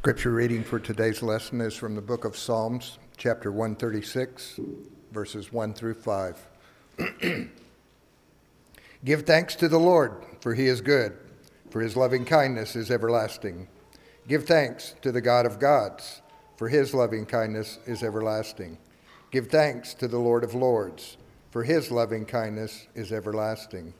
Scripture reading for today's lesson is from the book of Psalms, chapter 136, verses 1 through 5. Give thanks to the Lord, for he is good, for his loving kindness is everlasting. Give thanks to the God of gods, for his loving kindness is everlasting. Give thanks to the Lord of lords, for his loving kindness is everlasting.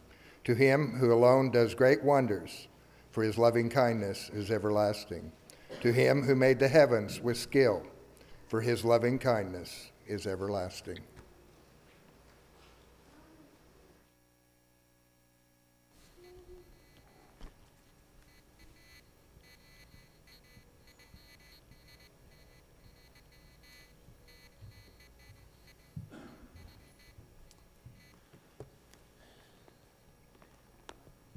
To him who alone does great wonders, for his loving kindness is everlasting. To him who made the heavens with skill, for his loving kindness is everlasting.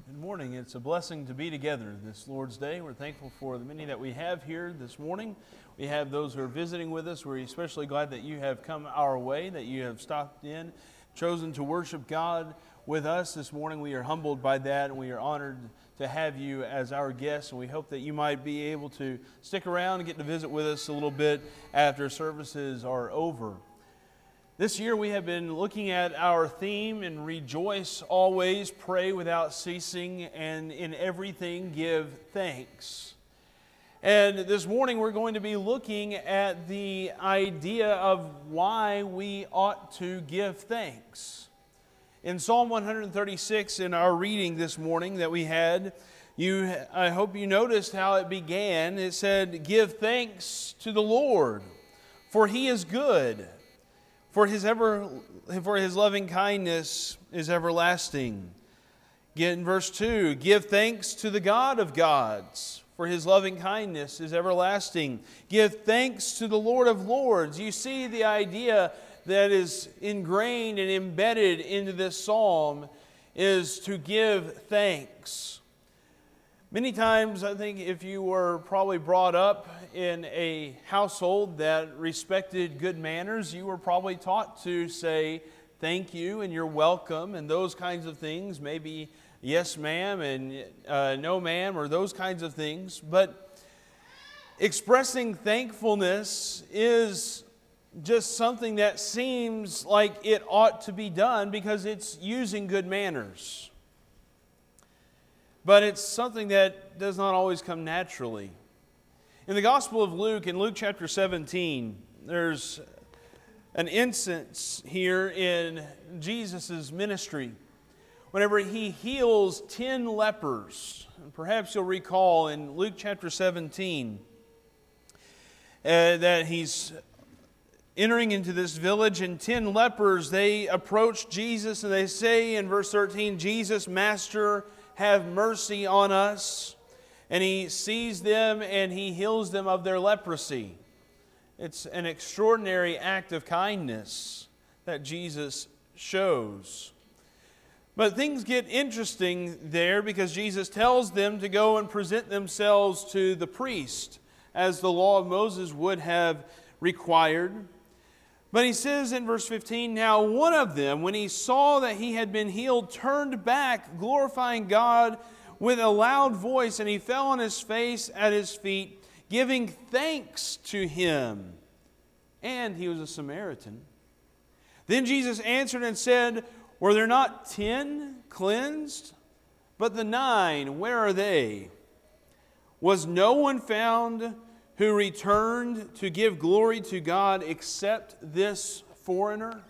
Good morning. It's a blessing to be together this Lord's Day. We're thankful for the many that we have here this morning. We have those who are visiting with us. We're especially glad that you have come our way, that you have stopped in, chosen to worship God with us this morning. We are humbled by that and we are honored to have you as our guest. And we hope that you might be able to stick around and get to visit with us a little bit after services are over. This year we have been looking at our theme and rejoice always, pray without ceasing, and in everything give thanks. And this morning we're going to be looking at the idea of why we ought to give thanks. In Psalm 136, in our reading this morning that we had, you, I hope you noticed how it began. It said, Give thanks to the Lord, for he is good for his, ever, for his loving kindness is everlasting. Get in verse 2 Give thanks to the God of gods, for his loving kindness is everlasting. Give thanks to the Lord of lords. You see the idea that is ingrained and embedded into this psalm is to give thanks. Many times, I think, if you were probably brought up in a household that respected good manners, you were probably taught to say thank you and you're welcome and those kinds of things. Maybe yes, ma'am, and uh, no, ma'am, or those kinds of things. But expressing thankfulness is just something that seems like it ought to be done because it's using good manners. But it's something that does not always come naturally. In the Gospel of Luke, in Luke chapter 17, there's an instance here in Jesus' ministry whenever he heals 10 lepers. Perhaps you'll recall in Luke chapter 17 uh, that he's entering into this village, and 10 lepers they approach Jesus and they say in verse 13, Jesus, Master, have mercy on us. And he sees them and he heals them of their leprosy. It's an extraordinary act of kindness that Jesus shows. But things get interesting there because Jesus tells them to go and present themselves to the priest, as the law of Moses would have required. But he says in verse 15, Now one of them, when he saw that he had been healed, turned back, glorifying God with a loud voice, and he fell on his face at his feet, giving thanks to him. And he was a Samaritan. Then Jesus answered and said, Were there not ten cleansed? But the nine, where are they? Was no one found who returned to give glory to God except this foreigner?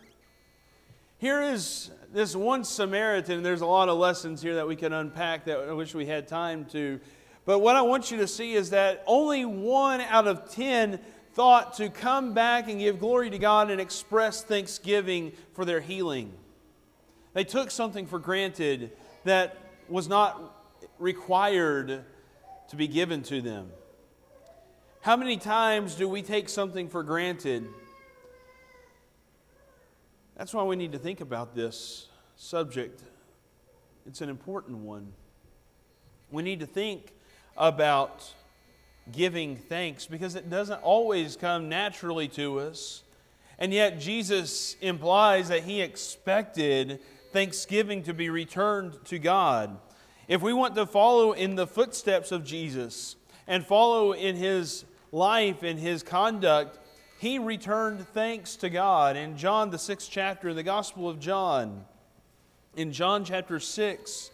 Here is this one Samaritan. There's a lot of lessons here that we can unpack that I wish we had time to. But what I want you to see is that only one out of ten thought to come back and give glory to God and express thanksgiving for their healing. They took something for granted that was not required to be given to them. How many times do we take something for granted? That's why we need to think about this subject. It's an important one. We need to think about giving thanks because it doesn't always come naturally to us. And yet, Jesus implies that he expected thanksgiving to be returned to God. If we want to follow in the footsteps of Jesus, and follow in his life and his conduct, he returned thanks to God. In John, the sixth chapter, in the Gospel of John, in John chapter 6,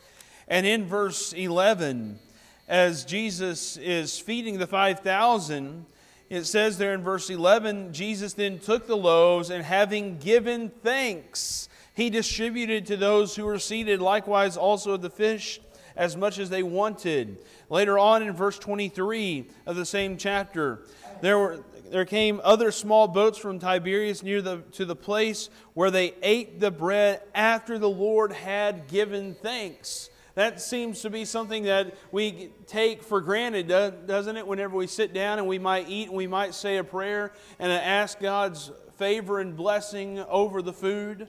and in verse 11, as Jesus is feeding the 5,000, it says there in verse 11 Jesus then took the loaves and having given thanks, he distributed to those who were seated, likewise also the fish as much as they wanted. Later on in verse 23 of the same chapter, there, were, there came other small boats from Tiberias near the, to the place where they ate the bread after the Lord had given thanks. That seems to be something that we take for granted, doesn't it? Whenever we sit down and we might eat and we might say a prayer and ask God's favor and blessing over the food.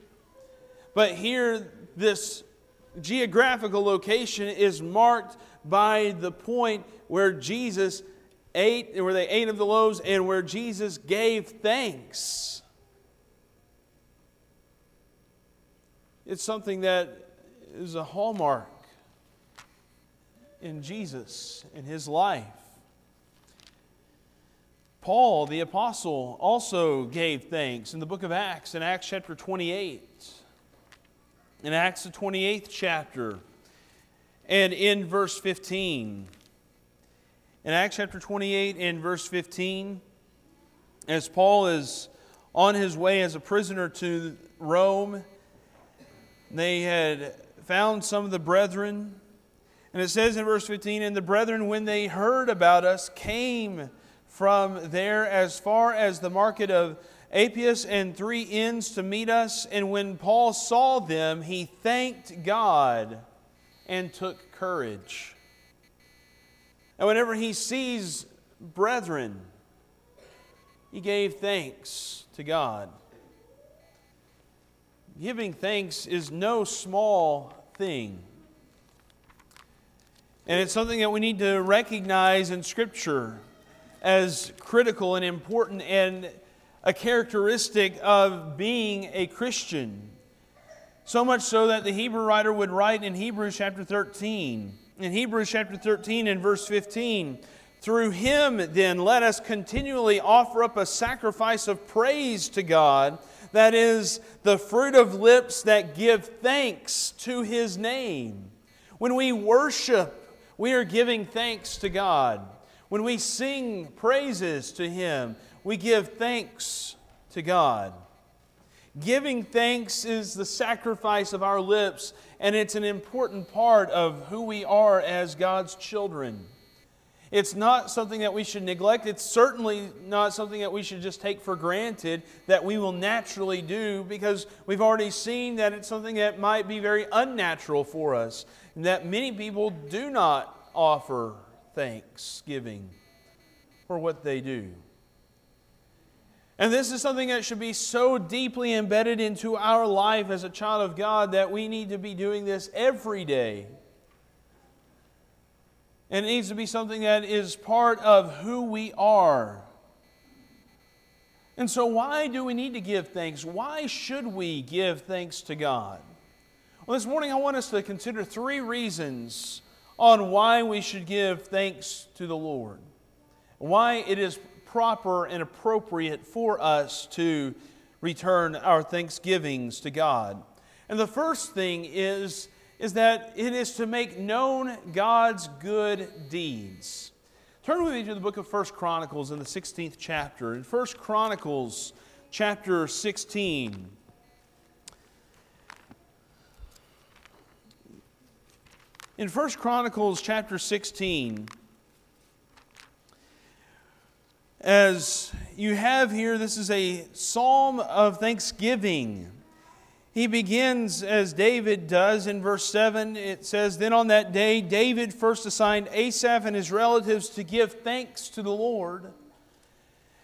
But here, this geographical location is marked by the point where Jesus ate, where they ate of the loaves, and where Jesus gave thanks. It's something that is a hallmark in Jesus, in his life. Paul, the apostle, also gave thanks in the book of Acts, in Acts chapter 28. In Acts, the 28th chapter, and in verse 15. In Acts chapter 28, and verse 15, as Paul is on his way as a prisoner to Rome, they had found some of the brethren and it says in verse 15, And the brethren, when they heard about us, came from there as far as the market of Appius and three inns to meet us. And when Paul saw them, he thanked God and took courage. And whenever he sees brethren, he gave thanks to God. Giving thanks is no small thing. And it's something that we need to recognize in Scripture as critical and important and a characteristic of being a Christian. So much so that the Hebrew writer would write in Hebrews chapter 13. In Hebrews chapter 13 and verse 15, through him then let us continually offer up a sacrifice of praise to God, that is, the fruit of lips that give thanks to his name. When we worship, we are giving thanks to God. When we sing praises to Him, we give thanks to God. Giving thanks is the sacrifice of our lips, and it's an important part of who we are as God's children. It's not something that we should neglect. It's certainly not something that we should just take for granted that we will naturally do because we've already seen that it's something that might be very unnatural for us and that many people do not offer thanksgiving for what they do. And this is something that should be so deeply embedded into our life as a child of God that we need to be doing this every day. And it needs to be something that is part of who we are. And so, why do we need to give thanks? Why should we give thanks to God? Well, this morning I want us to consider three reasons on why we should give thanks to the Lord, why it is proper and appropriate for us to return our thanksgivings to God. And the first thing is, is that it is to make known God's good deeds. Turn with me to the book of First Chronicles in the 16th chapter. In First Chronicles chapter 16, In 1 Chronicles chapter 16, as you have here, this is a psalm of thanksgiving. He begins as David does in verse 7. It says, Then on that day, David first assigned Asaph and his relatives to give thanks to the Lord.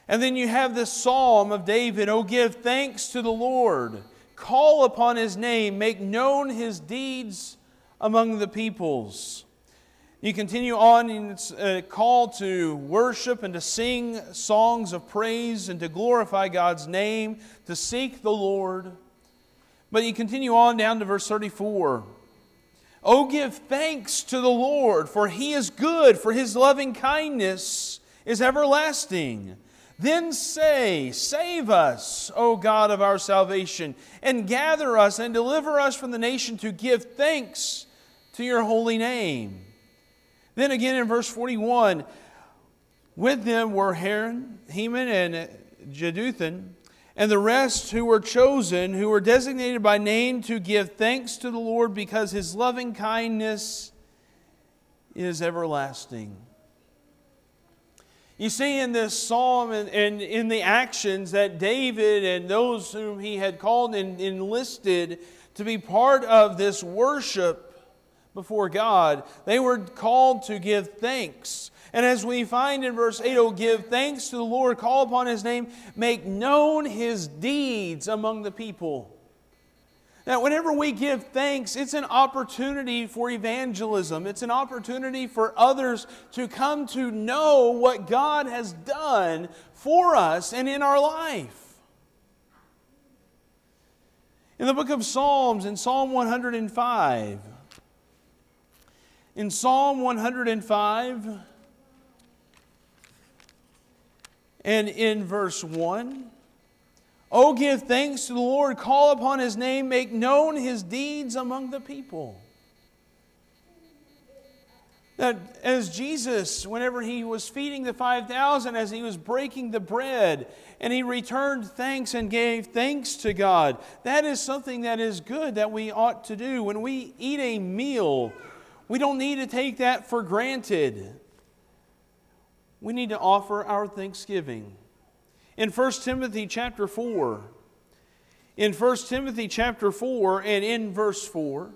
And then you have this psalm of David Oh, give thanks to the Lord, call upon his name, make known his deeds among the peoples. You continue on in its call to worship and to sing songs of praise and to glorify God's name, to seek the Lord. But you continue on down to verse 34. Oh, give thanks to the Lord, for he is good, for his loving kindness is everlasting. Then say, Save us, O God of our salvation, and gather us and deliver us from the nation to give thanks to your holy name. Then again in verse 41, with them were Haran, Heman, and Jeduthun, and the rest who were chosen, who were designated by name to give thanks to the Lord because his loving kindness is everlasting. You see in this psalm and, and, in the actions that David and those whom he had called and enlisted to be part of this worship before God, they were called to give thanks. And as we find in verse 8, oh, give thanks to the Lord, call upon his name, make known his deeds among the people. Now, whenever we give thanks, it's an opportunity for evangelism. It's an opportunity for others to come to know what God has done for us and in our life. In the book of Psalms, in Psalm 105, in Psalm 105, and in verse 1. Oh, give thanks to the Lord, call upon his name, make known his deeds among the people. That as Jesus, whenever he was feeding the 5,000, as he was breaking the bread, and he returned thanks and gave thanks to God, that is something that is good that we ought to do. When we eat a meal, we don't need to take that for granted we need to offer our thanksgiving. In 1 Timothy chapter 4, in 1 Timothy chapter 4 and in verse 4,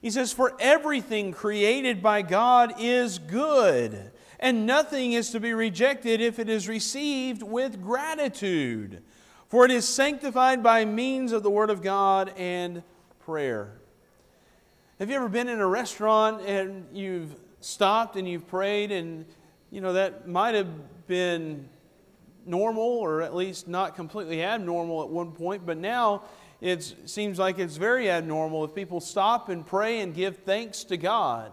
he says, For everything created by God is good, and nothing is to be rejected if it is received with gratitude, for it is sanctified by means of the Word of God and prayer. Have you ever been in a restaurant and you've stopped and you've prayed and you know, that might have been normal or at least not completely abnormal at one point, but now it seems like it's very abnormal if people stop and pray and give thanks to God.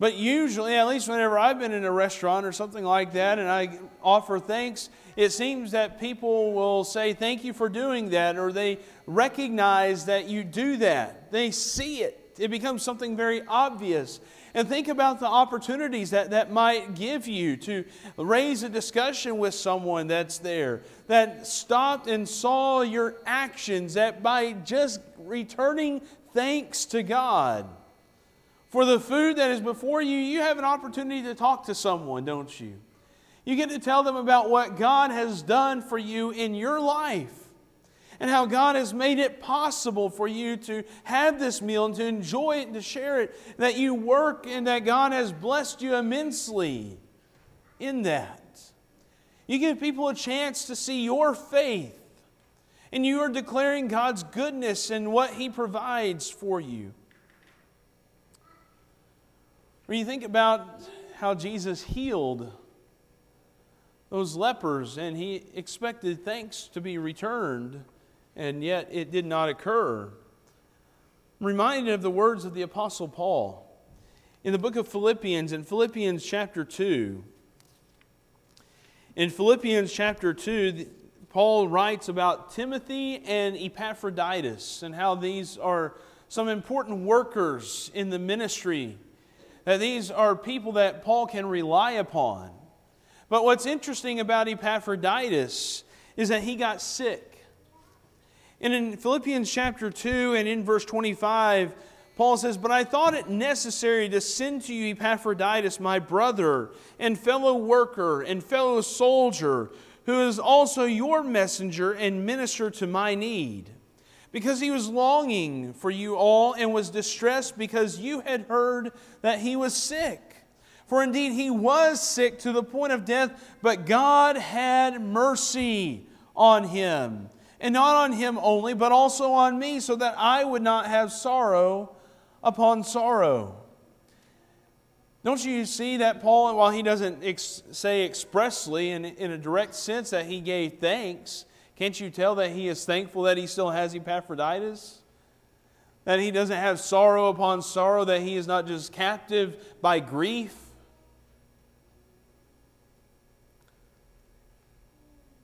But usually, at least whenever I've been in a restaurant or something like that and I offer thanks, it seems that people will say, Thank you for doing that, or they recognize that you do that. They see it. It becomes something very obvious. And think about the opportunities that that might give you to raise a discussion with someone that's there, that stopped and saw your actions, that by just returning thanks to God for the food that is before you, you have an opportunity to talk to someone, don't you? You get to tell them about what God has done for you in your life and how God has made it possible for you to have this meal and to enjoy it and to share it, that you work and that God has blessed you immensely in that. You give people a chance to see your faith, and you are declaring God's goodness and what He provides for you. When you think about how Jesus healed those lepers and he expected thanks to be returned and yet it did not occur. I'm reminded of the words of the Apostle Paul in the book of Philippians, in Philippians chapter 2. In Philippians chapter 2, Paul writes about Timothy and Epaphroditus and how these are some important workers in the ministry, that these are people that Paul can rely upon. But what's interesting about Epaphroditus is that he got sick. And in Philippians chapter 2 and in verse 25, Paul says, But I thought it necessary to send to you Epaphroditus, my brother, and fellow worker, and fellow soldier, who is also your messenger and minister to my need. Because he was longing for you all and was distressed because you had heard that he was sick. For indeed he was sick to the point of death, but God had mercy on him and not on him only, but also on me, so that I would not have sorrow upon sorrow. Don't you see that Paul, while he doesn't ex- say expressly in, in a direct sense that he gave thanks, can't you tell that he is thankful that he still has Epaphroditus? that he doesn't have sorrow upon sorrow, that he is not just captive by grief.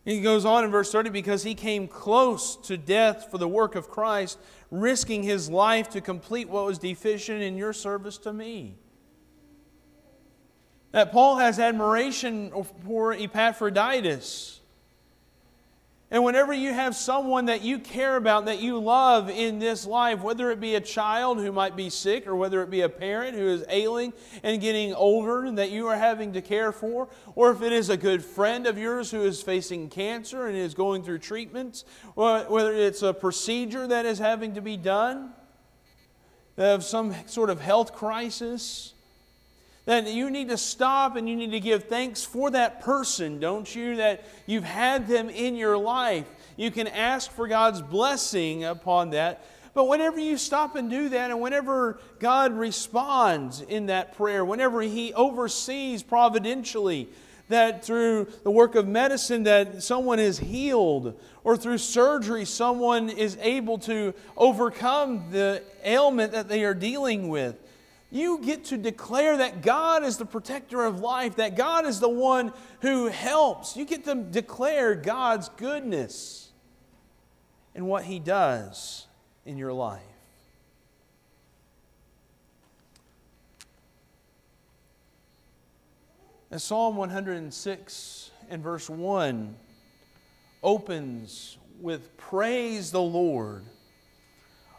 He goes on in verse 30 because he came close to death for the work of Christ, risking his life to complete what was deficient in your service to me. That Paul has admiration for Epaphroditus. And whenever you have someone that you care about, that you love in this life, whether it be a child who might be sick or whether it be a parent who is ailing and getting older and that you are having to care for, or if it is a good friend of yours who is facing cancer and is going through treatments, or whether it's a procedure that is having to be done, of some sort of health crisis, that you need to stop and you need to give thanks for that person, don't you? That you've had them in your life. You can ask for God's blessing upon that. But whenever you stop and do that, and whenever God responds in that prayer, whenever He oversees providentially that through the work of medicine that someone is healed or through surgery someone is able to overcome the ailment that they are dealing with you get to declare that God is the protector of life, that God is the one who helps. You get to declare God's goodness and what He does in your life. As Psalm 106 and verse 1 opens with Praise the Lord.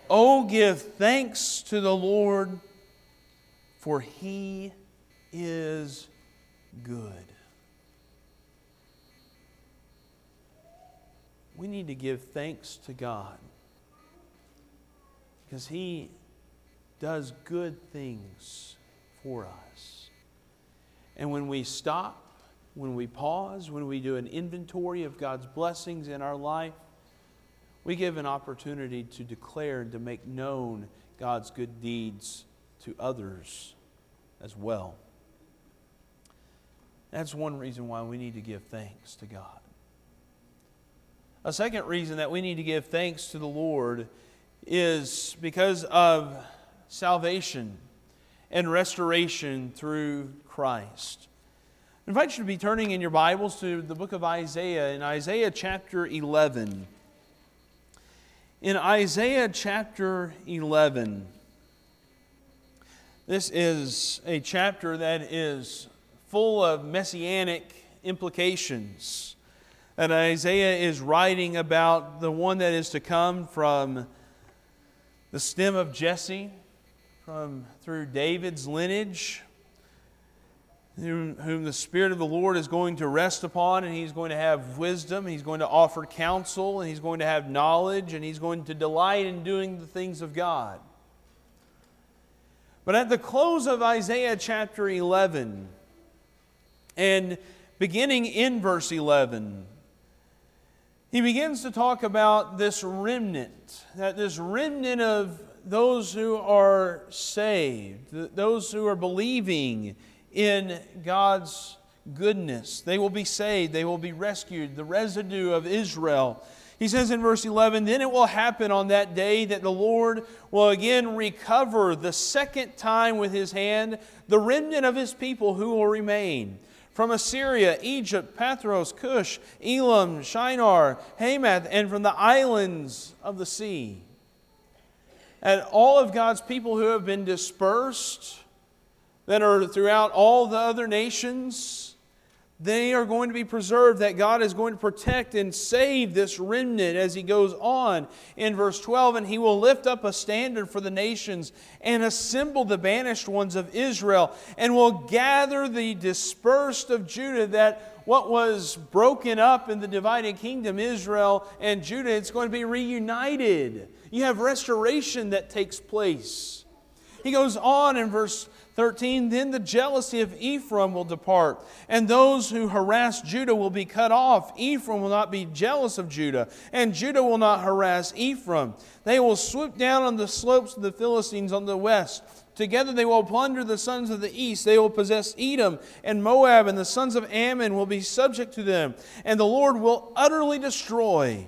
Oh, give thanks to the Lord for he is good. We need to give thanks to God because he does good things for us. And when we stop, when we pause, when we do an inventory of God's blessings in our life, we give an opportunity to declare and to make known God's good deeds to others as well. That's one reason why we need to give thanks to God. A second reason that we need to give thanks to the Lord is because of salvation and restoration through Christ. I invite you to be turning in your Bibles to the book of Isaiah, in Isaiah chapter 11. In Isaiah chapter 11, this is a chapter that is full of messianic implications. And Isaiah is writing about the one that is to come from the stem of Jesse, from through David's lineage, whom, whom the Spirit of the Lord is going to rest upon, and he's going to have wisdom, he's going to offer counsel, and he's going to have knowledge, and he's going to delight in doing the things of God. But at the close of Isaiah chapter 11, and beginning in verse 11, he begins to talk about this remnant, that this remnant of those who are saved, those who are believing in God's goodness. They will be saved, they will be rescued, the residue of Israel he says in verse 11, Then it will happen on that day that the Lord will again recover the second time with his hand the remnant of his people who will remain. From Assyria, Egypt, Pathros, Cush, Elam, Shinar, Hamath, and from the islands of the sea. And all of God's people who have been dispersed, that are throughout all the other nations, they are going to be preserved, that God is going to protect and save this remnant as he goes on in verse 12. And he will lift up a standard for the nations and assemble the banished ones of Israel, and will gather the dispersed of Judah, that what was broken up in the divided kingdom, Israel and Judah, it's going to be reunited. You have restoration that takes place. He goes on in verse 13 Then the jealousy of Ephraim will depart, and those who harass Judah will be cut off. Ephraim will not be jealous of Judah, and Judah will not harass Ephraim. They will swoop down on the slopes of the Philistines on the west. Together they will plunder the sons of the east. They will possess Edom and Moab, and the sons of Ammon will be subject to them. And the Lord will utterly destroy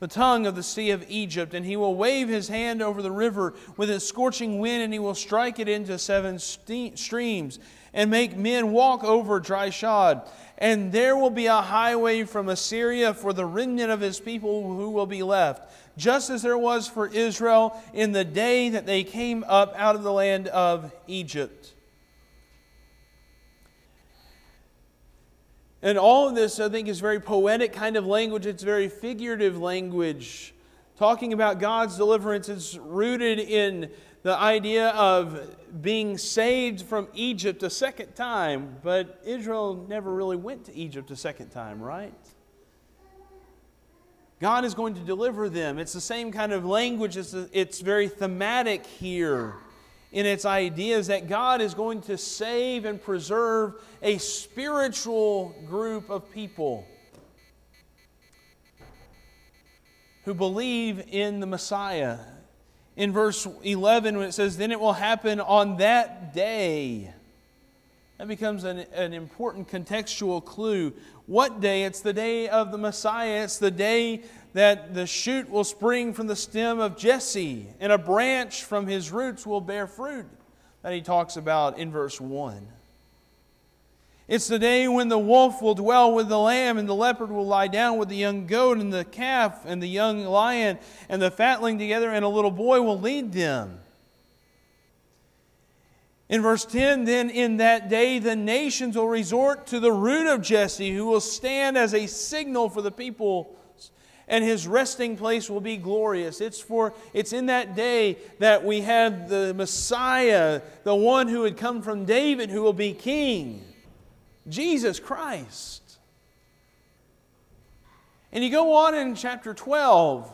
the tongue of the sea of Egypt, and he will wave his hand over the river with its scorching wind, and he will strike it into seven streams, and make men walk over dry shod. And there will be a highway from Assyria for the remnant of his people who will be left, just as there was for Israel in the day that they came up out of the land of Egypt. And all of this, I think, is very poetic kind of language. It's very figurative language. Talking about God's deliverance is rooted in the idea of being saved from Egypt a second time. But Israel never really went to Egypt a second time, right? God is going to deliver them. It's the same kind of language, it's, it's very thematic here in its ideas that God is going to save and preserve a spiritual group of people who believe in the Messiah. In verse 11, when it says, Then it will happen on that day. That becomes an, an important contextual clue. What day? It's the day of the Messiah. It's the day that the shoot will spring from the stem of Jesse, and a branch from his roots will bear fruit, that he talks about in verse 1. It's the day when the wolf will dwell with the lamb, and the leopard will lie down with the young goat, and the calf and the young lion and the fatling together, and a little boy will lead them. In verse 10, then in that day the nations will resort to the root of Jesse, who will stand as a signal for the people and his resting place will be glorious. It's for it's in that day that we have the Messiah, the one who had come from David who will be king. Jesus Christ. And you go on in chapter 12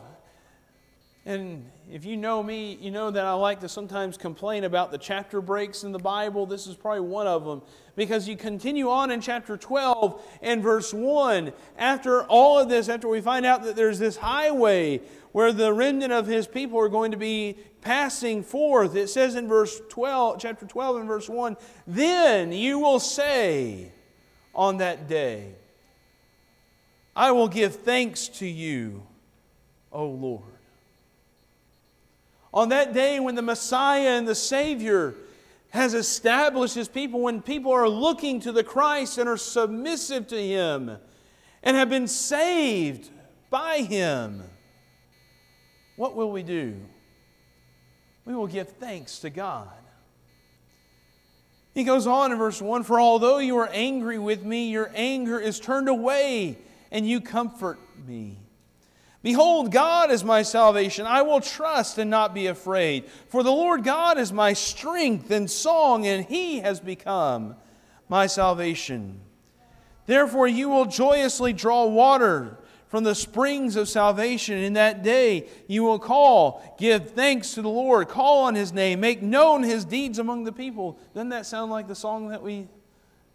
and if you know me, you know that I like to sometimes complain about the chapter breaks in the Bible. This is probably one of them. Because you continue on in chapter 12 and verse 1. After all of this, after we find out that there's this highway where the remnant of his people are going to be passing forth, it says in verse 12, chapter 12 and verse 1 Then you will say on that day, I will give thanks to you, O Lord on that day when the Messiah and the Savior has established his people, when people are looking to the Christ and are submissive to him and have been saved by him, what will we do? We will give thanks to God. He goes on in verse 1 For although you are angry with me, your anger is turned away, and you comfort me. Behold, God is my salvation. I will trust and not be afraid. For the Lord God is my strength and song, and he has become my salvation. Therefore, you will joyously draw water from the springs of salvation. In that day, you will call, give thanks to the Lord, call on his name, make known his deeds among the people. Doesn't that sound like the song that we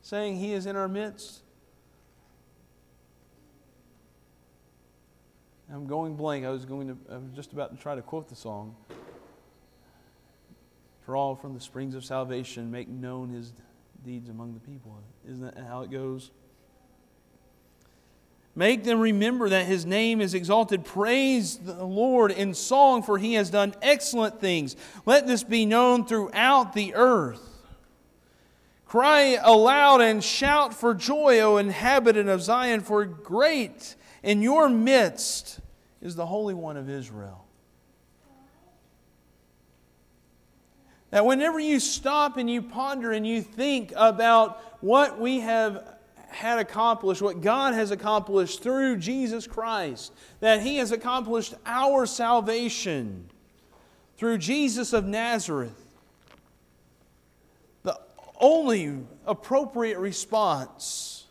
sang, He is in our midst? I'm going blank. I was going to. I was just about to try to quote the song. For all from the springs of salvation make known His deeds among the people. Isn't that how it goes? Make them remember that His name is exalted. Praise the Lord in song, for He has done excellent things. Let this be known throughout the earth. Cry aloud and shout for joy, O inhabitant of Zion, for great in your midst is the Holy One of Israel. That whenever you stop and you ponder and you think about what we have had accomplished, what God has accomplished through Jesus Christ, that He has accomplished our salvation through Jesus of Nazareth, the only appropriate response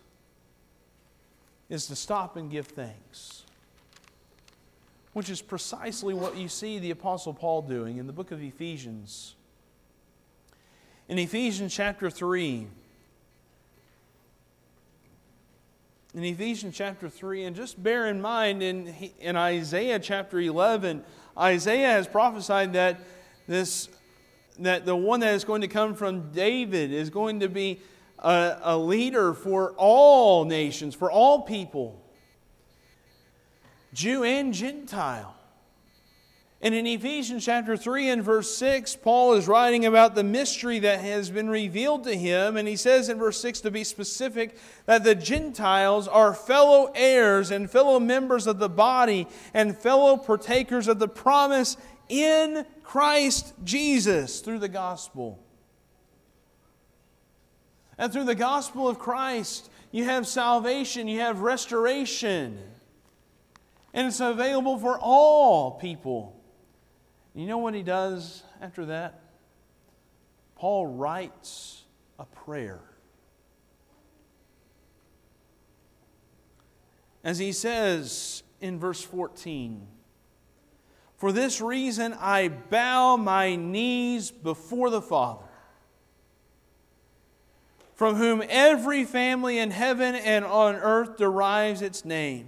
is to stop and give thanks which is precisely what you see the Apostle Paul doing in the book of Ephesians. In Ephesians chapter 3, in Ephesians chapter 3, and just bear in mind in, in Isaiah chapter 11, Isaiah has prophesied that this that the one that is going to come from David is going to be a, a leader for all nations, for all people. Jew and Gentile. And in Ephesians chapter 3 and verse 6, Paul is writing about the mystery that has been revealed to him. And he says in verse 6 to be specific that the Gentiles are fellow heirs and fellow members of the body and fellow partakers of the promise in Christ Jesus through the gospel. And through the gospel of Christ, you have salvation, you have restoration. And it's available for all people. You know what he does after that? Paul writes a prayer. As he says in verse 14, For this reason I bow my knees before the Father, from whom every family in heaven and on earth derives its name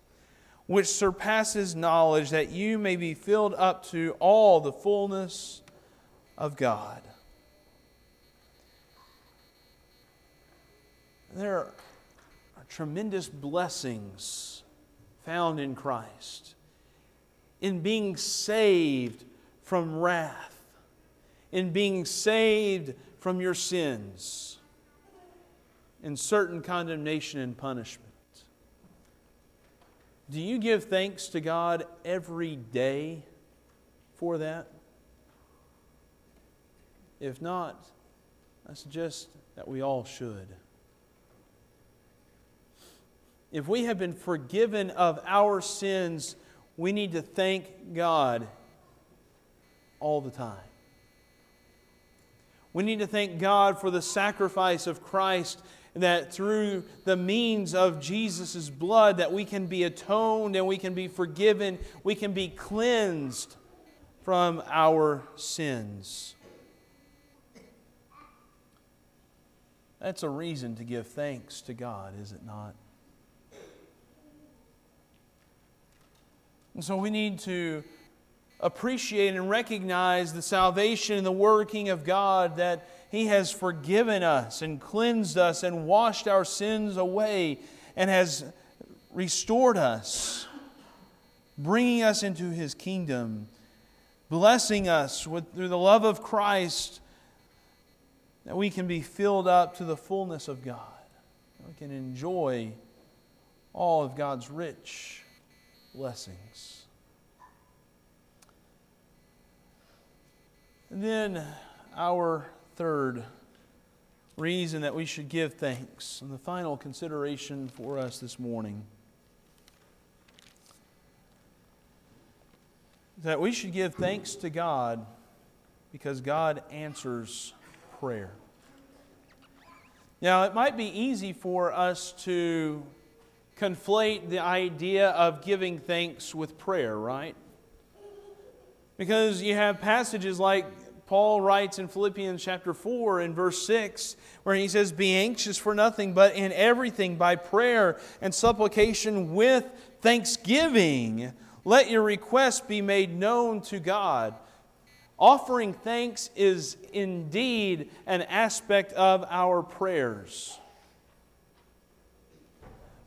which surpasses knowledge, that you may be filled up to all the fullness of God. There are tremendous blessings found in Christ, in being saved from wrath, in being saved from your sins, in certain condemnation and punishment. Do you give thanks to God every day for that? If not, I suggest that we all should. If we have been forgiven of our sins, we need to thank God all the time. We need to thank God for the sacrifice of Christ that through the means of Jesus' blood that we can be atoned and we can be forgiven, we can be cleansed from our sins. That's a reason to give thanks to God, is it not? And so we need to appreciate and recognize the salvation and the working of God that he has forgiven us and cleansed us and washed our sins away and has restored us, bringing us into His kingdom, blessing us with, through the love of Christ that we can be filled up to the fullness of God. We can enjoy all of God's rich blessings. And then our third reason that we should give thanks, and the final consideration for us this morning, that we should give thanks to God because God answers prayer. Now, it might be easy for us to conflate the idea of giving thanks with prayer, right? Because you have passages like Paul writes in Philippians chapter 4 and verse 6, where he says, Be anxious for nothing, but in everything by prayer and supplication with thanksgiving, let your requests be made known to God. Offering thanks is indeed an aspect of our prayers.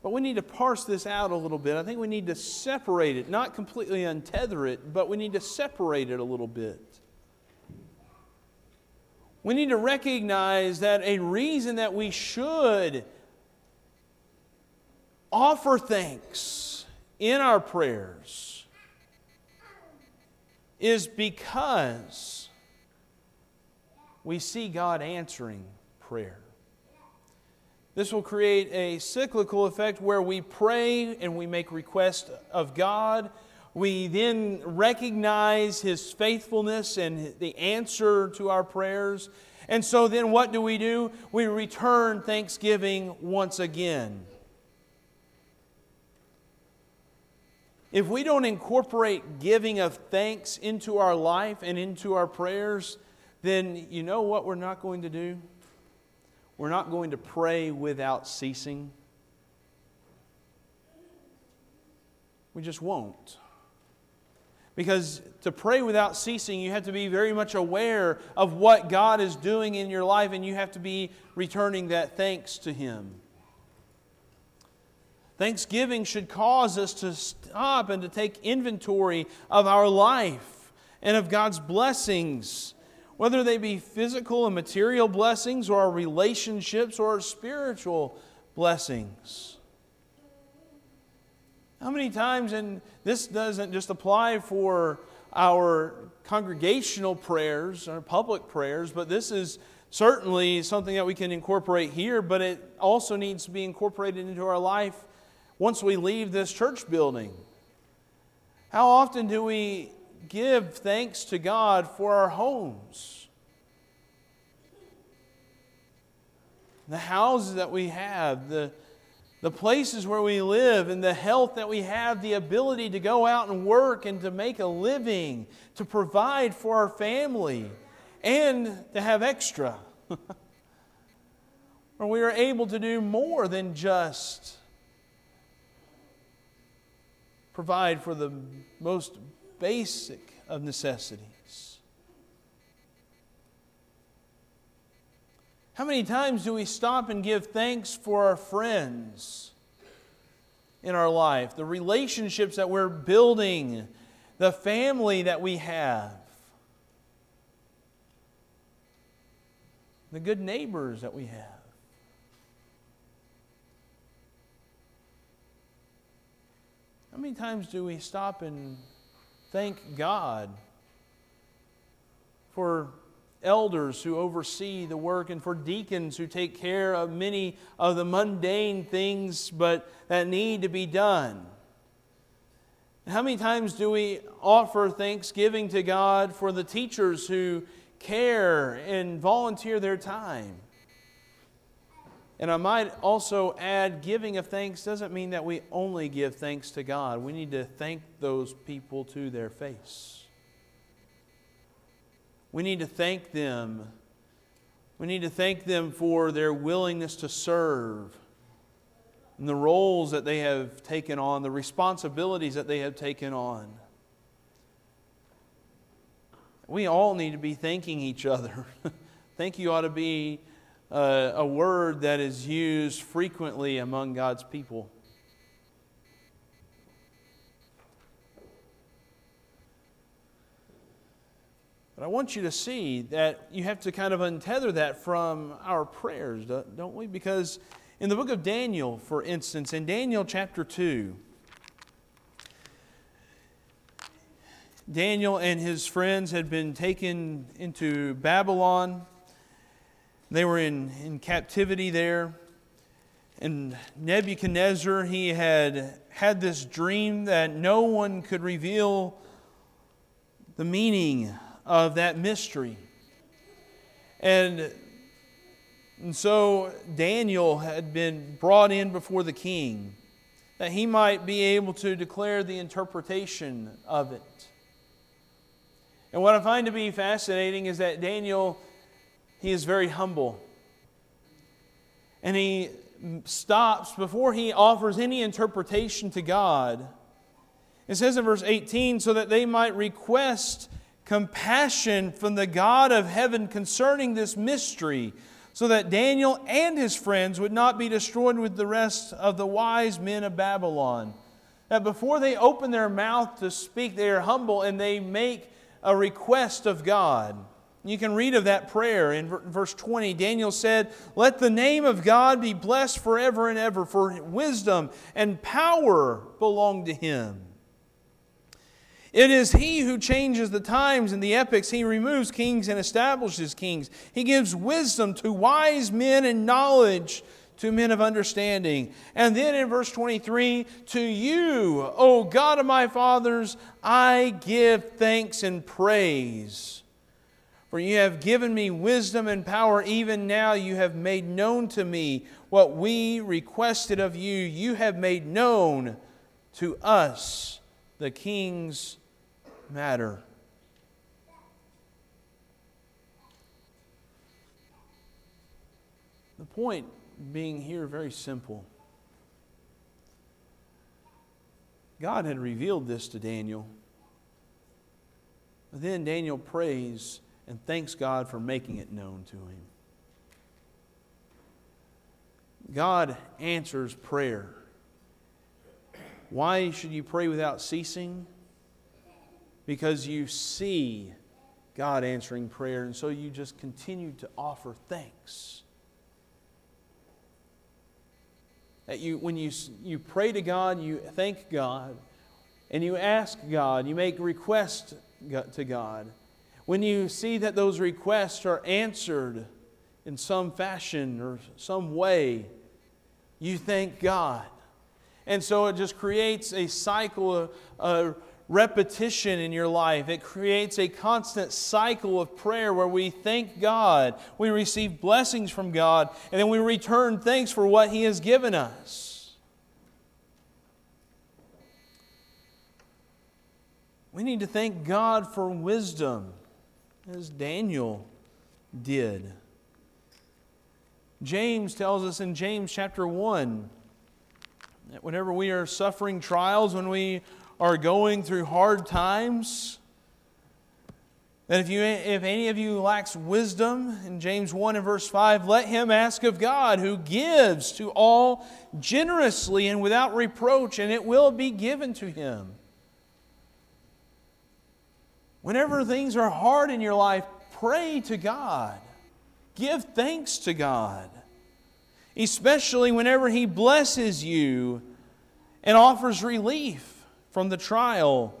But we need to parse this out a little bit. I think we need to separate it, not completely untether it, but we need to separate it a little bit we need to recognize that a reason that we should offer thanks in our prayers is because we see God answering prayer. This will create a cyclical effect where we pray and we make request of God we then recognize His faithfulness and the answer to our prayers. And so then what do we do? We return thanksgiving once again. if we don't incorporate giving of thanks into our life and into our prayers, then you know what we're not going to do? We're not going to pray without ceasing. We just won't. Because to pray without ceasing, you have to be very much aware of what God is doing in your life, and you have to be returning that thanks to Him. Thanksgiving should cause us to stop and to take inventory of our life and of God's blessings, whether they be physical and material blessings, or our relationships, or our spiritual blessings. How many times, and this doesn't just apply for our congregational prayers, our public prayers, but this is certainly something that we can incorporate here, but it also needs to be incorporated into our life once we leave this church building. How often do we give thanks to God for our homes? The houses that we have, the the places where we live and the health that we have, the ability to go out and work and to make a living, to provide for our family, and to have extra. Where we are able to do more than just provide for the most basic of necessities. How many times do we stop and give thanks for our friends in our life, the relationships that we're building, the family that we have, the good neighbors that we have? How many times do we stop and thank God for elders who oversee the work and for deacons who take care of many of the mundane things but that need to be done. How many times do we offer thanksgiving to God for the teachers who care and volunteer their time? And I might also add, giving of thanks doesn't mean that we only give thanks to God. We need to thank those people to their face. We need to thank them. We need to thank them for their willingness to serve and the roles that they have taken on, the responsibilities that they have taken on. We all need to be thanking each other. Thank you ought to be uh, a word that is used frequently among God's people. But I want you to see that you have to kind of untether that from our prayers, don't we? Because in the book of Daniel, for instance, in Daniel chapter 2, Daniel and his friends had been taken into Babylon. They were in, in captivity there. And Nebuchadnezzar, he had had this dream that no one could reveal the meaning of that mystery. And, and so Daniel had been brought in before the king that he might be able to declare the interpretation of it. And what I find to be fascinating is that Daniel, he is very humble. And he stops before he offers any interpretation to God. It says in verse 18, so that they might request compassion from the God of heaven concerning this mystery, so that Daniel and his friends would not be destroyed with the rest of the wise men of Babylon. That before they open their mouth to speak, they are humble and they make a request of God. You can read of that prayer in verse 20. Daniel said, Let the name of God be blessed forever and ever, for wisdom and power belong to him. It is He who changes the times and the epochs. He removes kings and establishes kings. He gives wisdom to wise men and knowledge to men of understanding. And then in verse 23, to you, O God of my fathers, I give thanks and praise. For you have given me wisdom and power. Even now you have made known to me what we requested of you. You have made known to us the king's matter. The point being here very simple. God had revealed this to Daniel. But then Daniel prays and thanks God for making it known to him. God answers prayer. Why should you pray without ceasing? Because you see God answering prayer, and so you just continue to offer thanks. That you, when you, you pray to God, you thank God, and you ask God, you make requests to God. When you see that those requests are answered in some fashion or some way, you thank God. And so it just creates a cycle of, of repetition in your life. It creates a constant cycle of prayer where we thank God, we receive blessings from God, and then we return thanks for what He has given us. We need to thank God for wisdom, as Daniel did. James tells us in James chapter 1 that whenever we are suffering trials, when we are going through hard times, that if, you, if any of you lacks wisdom, in James 1 and verse 5, let him ask of God, who gives to all generously and without reproach, and it will be given to him. Whenever things are hard in your life, pray to God. Give thanks to God, especially whenever He blesses you and offers relief from the trial.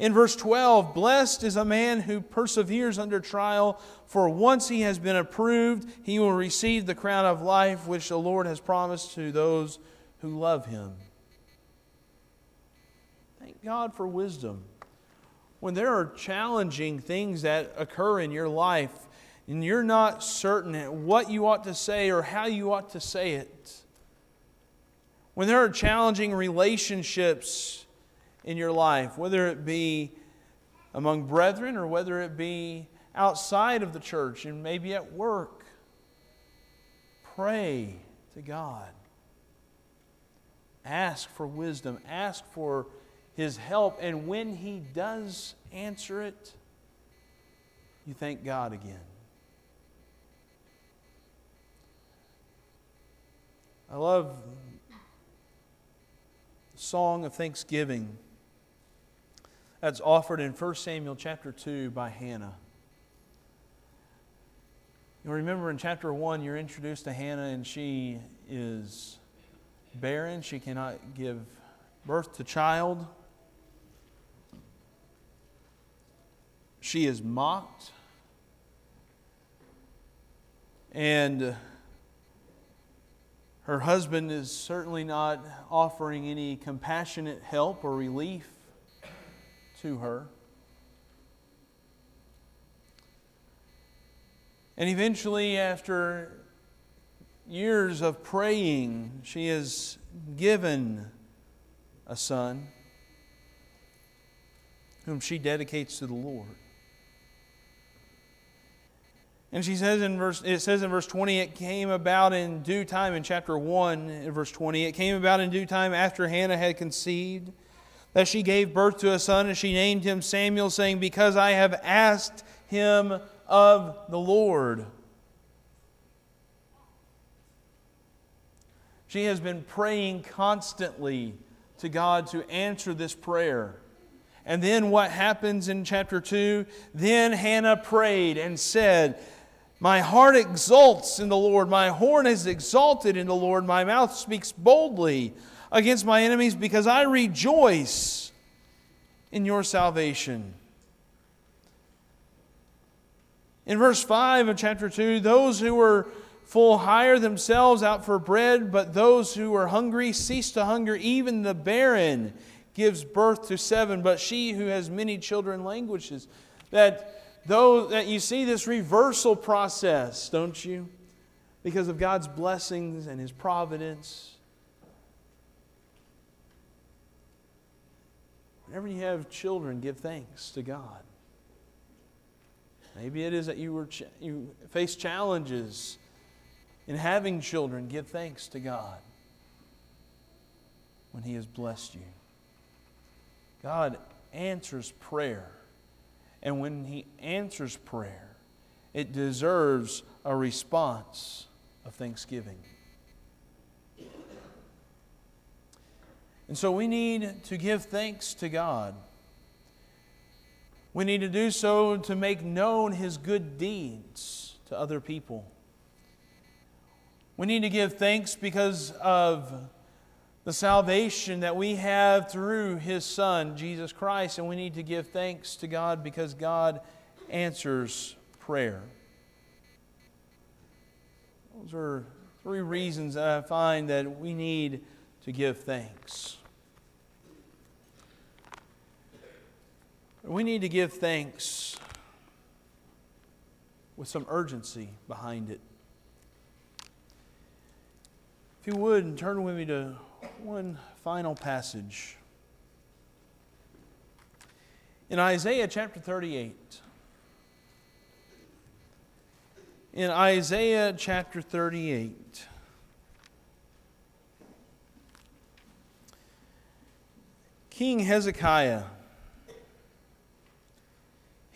In verse 12, blessed is a man who perseveres under trial, for once he has been approved, he will receive the crown of life which the Lord has promised to those who love him. Thank God for wisdom. When there are challenging things that occur in your life, and you're not certain what you ought to say or how you ought to say it, when there are challenging relationships in your life, whether it be among brethren or whether it be outside of the church and maybe at work, pray to God. Ask for wisdom, ask for His help, and when He does answer it, you thank God again. I love the song of thanksgiving that's offered in 1 Samuel chapter 2 by Hannah. You remember in chapter 1, you're introduced to Hannah, and she is barren. She cannot give birth to child. She is mocked. And her husband is certainly not offering any compassionate help or relief to her. And eventually, after years of praying, she is given a son whom she dedicates to the Lord. And she says in verse, it says in verse 20, it came about in due time in chapter 1, in verse 20, it came about in due time after Hannah had conceived that she gave birth to a son, and she named him Samuel, saying, Because I have asked him of the Lord. She has been praying constantly to God to answer this prayer. And then what happens in chapter 2? Then Hannah prayed and said, my heart exults in the Lord. My horn is exalted in the Lord. My mouth speaks boldly against my enemies because I rejoice in your salvation. In verse 5 of chapter 2, those who were full hire themselves out for bread, but those who are hungry cease to hunger. Even the barren gives birth to seven, but she who has many children languishes. That though that you see this reversal process, don't you? Because of God's blessings and His providence. Whenever you have children, give thanks to God. Maybe it is that you, were ch- you face challenges in having children. Give thanks to God when He has blessed you. God answers prayer. And when He answers prayer, it deserves a response of thanksgiving. And so we need to give thanks to God. We need to do so to make known His good deeds to other people. We need to give thanks because of the salvation that we have through His Son, Jesus Christ, and we need to give thanks to God because God answers prayer. Those are three reasons that I find that we need to give thanks. We need to give thanks with some urgency behind it. If you would, turn with me to one final passage. In Isaiah chapter 38. In Isaiah chapter 38. King Hezekiah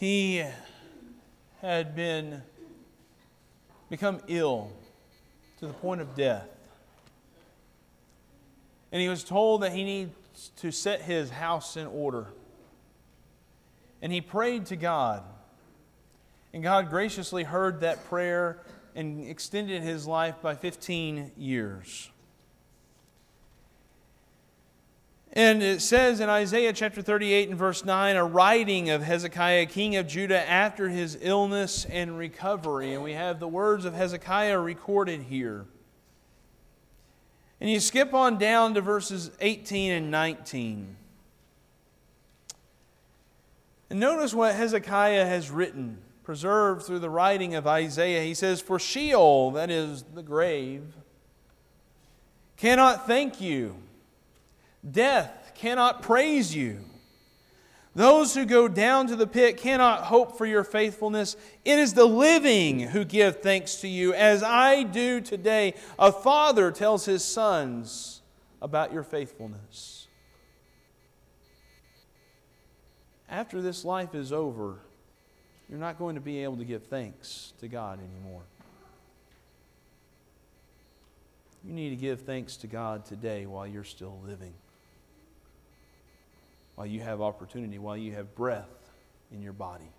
he had been become ill to the point of death. And he was told that he needs to set his house in order. And he prayed to God. And God graciously heard that prayer and extended his life by 15 years. And it says in Isaiah chapter 38 and verse 9, a writing of Hezekiah, king of Judah, after his illness and recovery. And we have the words of Hezekiah recorded here. And you skip on down to verses 18 and 19. And notice what Hezekiah has written, preserved through the writing of Isaiah. He says, For Sheol, that is the grave, cannot thank you Death cannot praise you. Those who go down to the pit cannot hope for your faithfulness. It is the living who give thanks to you, as I do today. A father tells his sons about your faithfulness. After this life is over, you're not going to be able to give thanks to God anymore. You need to give thanks to God today while you're still living while you have opportunity, while you have breath in your body.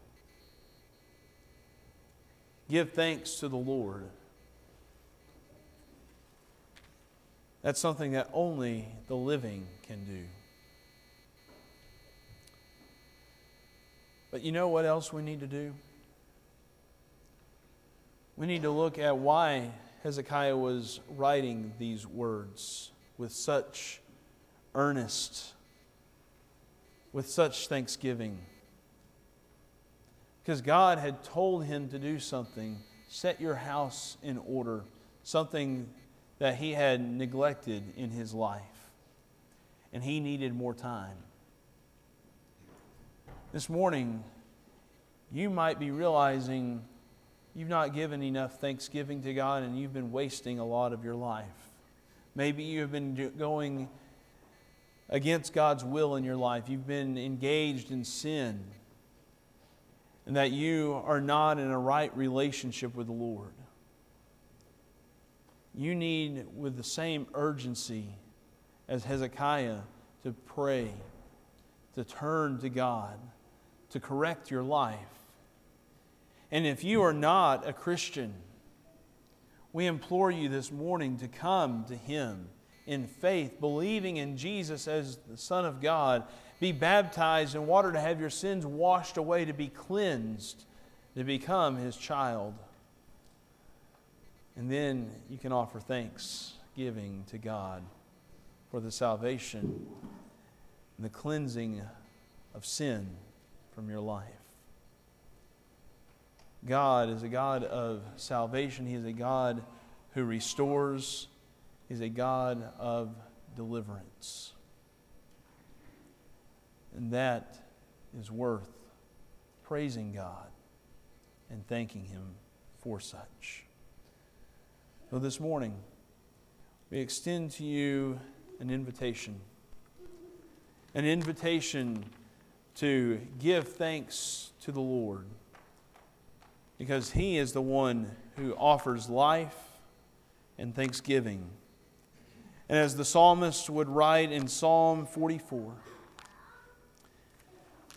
Give thanks to the Lord. That's something that only the living can do. But you know what else we need to do? We need to look at why Hezekiah was writing these words with such earnest with such thanksgiving. Because God had told him to do something set your house in order, something that he had neglected in his life. And he needed more time. This morning, you might be realizing you've not given enough thanksgiving to God and you've been wasting a lot of your life. Maybe you've been going against God's will in your life. You've been engaged in sin. And that you are not in a right relationship with the Lord. You need, with the same urgency as Hezekiah, to pray, to turn to God, to correct your life. And if you are not a Christian, we implore you this morning to come to Him in faith, believing in Jesus as the Son of God, be baptized in water to have your sins washed away, to be cleansed, to become His child. And then you can offer thanksgiving to God for the salvation and the cleansing of sin from your life. God is a God of salvation. He is a God who restores is a God of deliverance. And that is worth praising God and thanking Him for such. So this morning, we extend to you an invitation. An invitation to give thanks to the Lord because He is the one who offers life and thanksgiving. And as the psalmist would write in Psalm 44,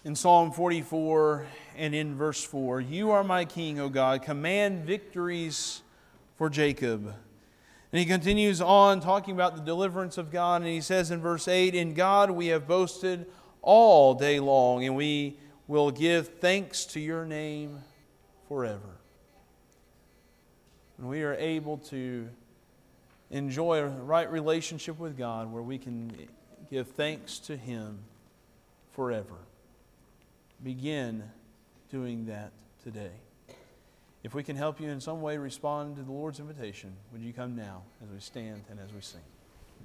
in Psalm 44 and in verse 4, You are my king, O God, command victories for Jacob. And he continues on talking about the deliverance of God, and he says in verse 8, In God we have boasted all day long, and we will give thanks to your name forever. And we are able to enjoy a right relationship with God where we can give thanks to Him forever. Begin doing that today. If we can help you in some way respond to the Lord's invitation, would you come now as we stand and as we sing?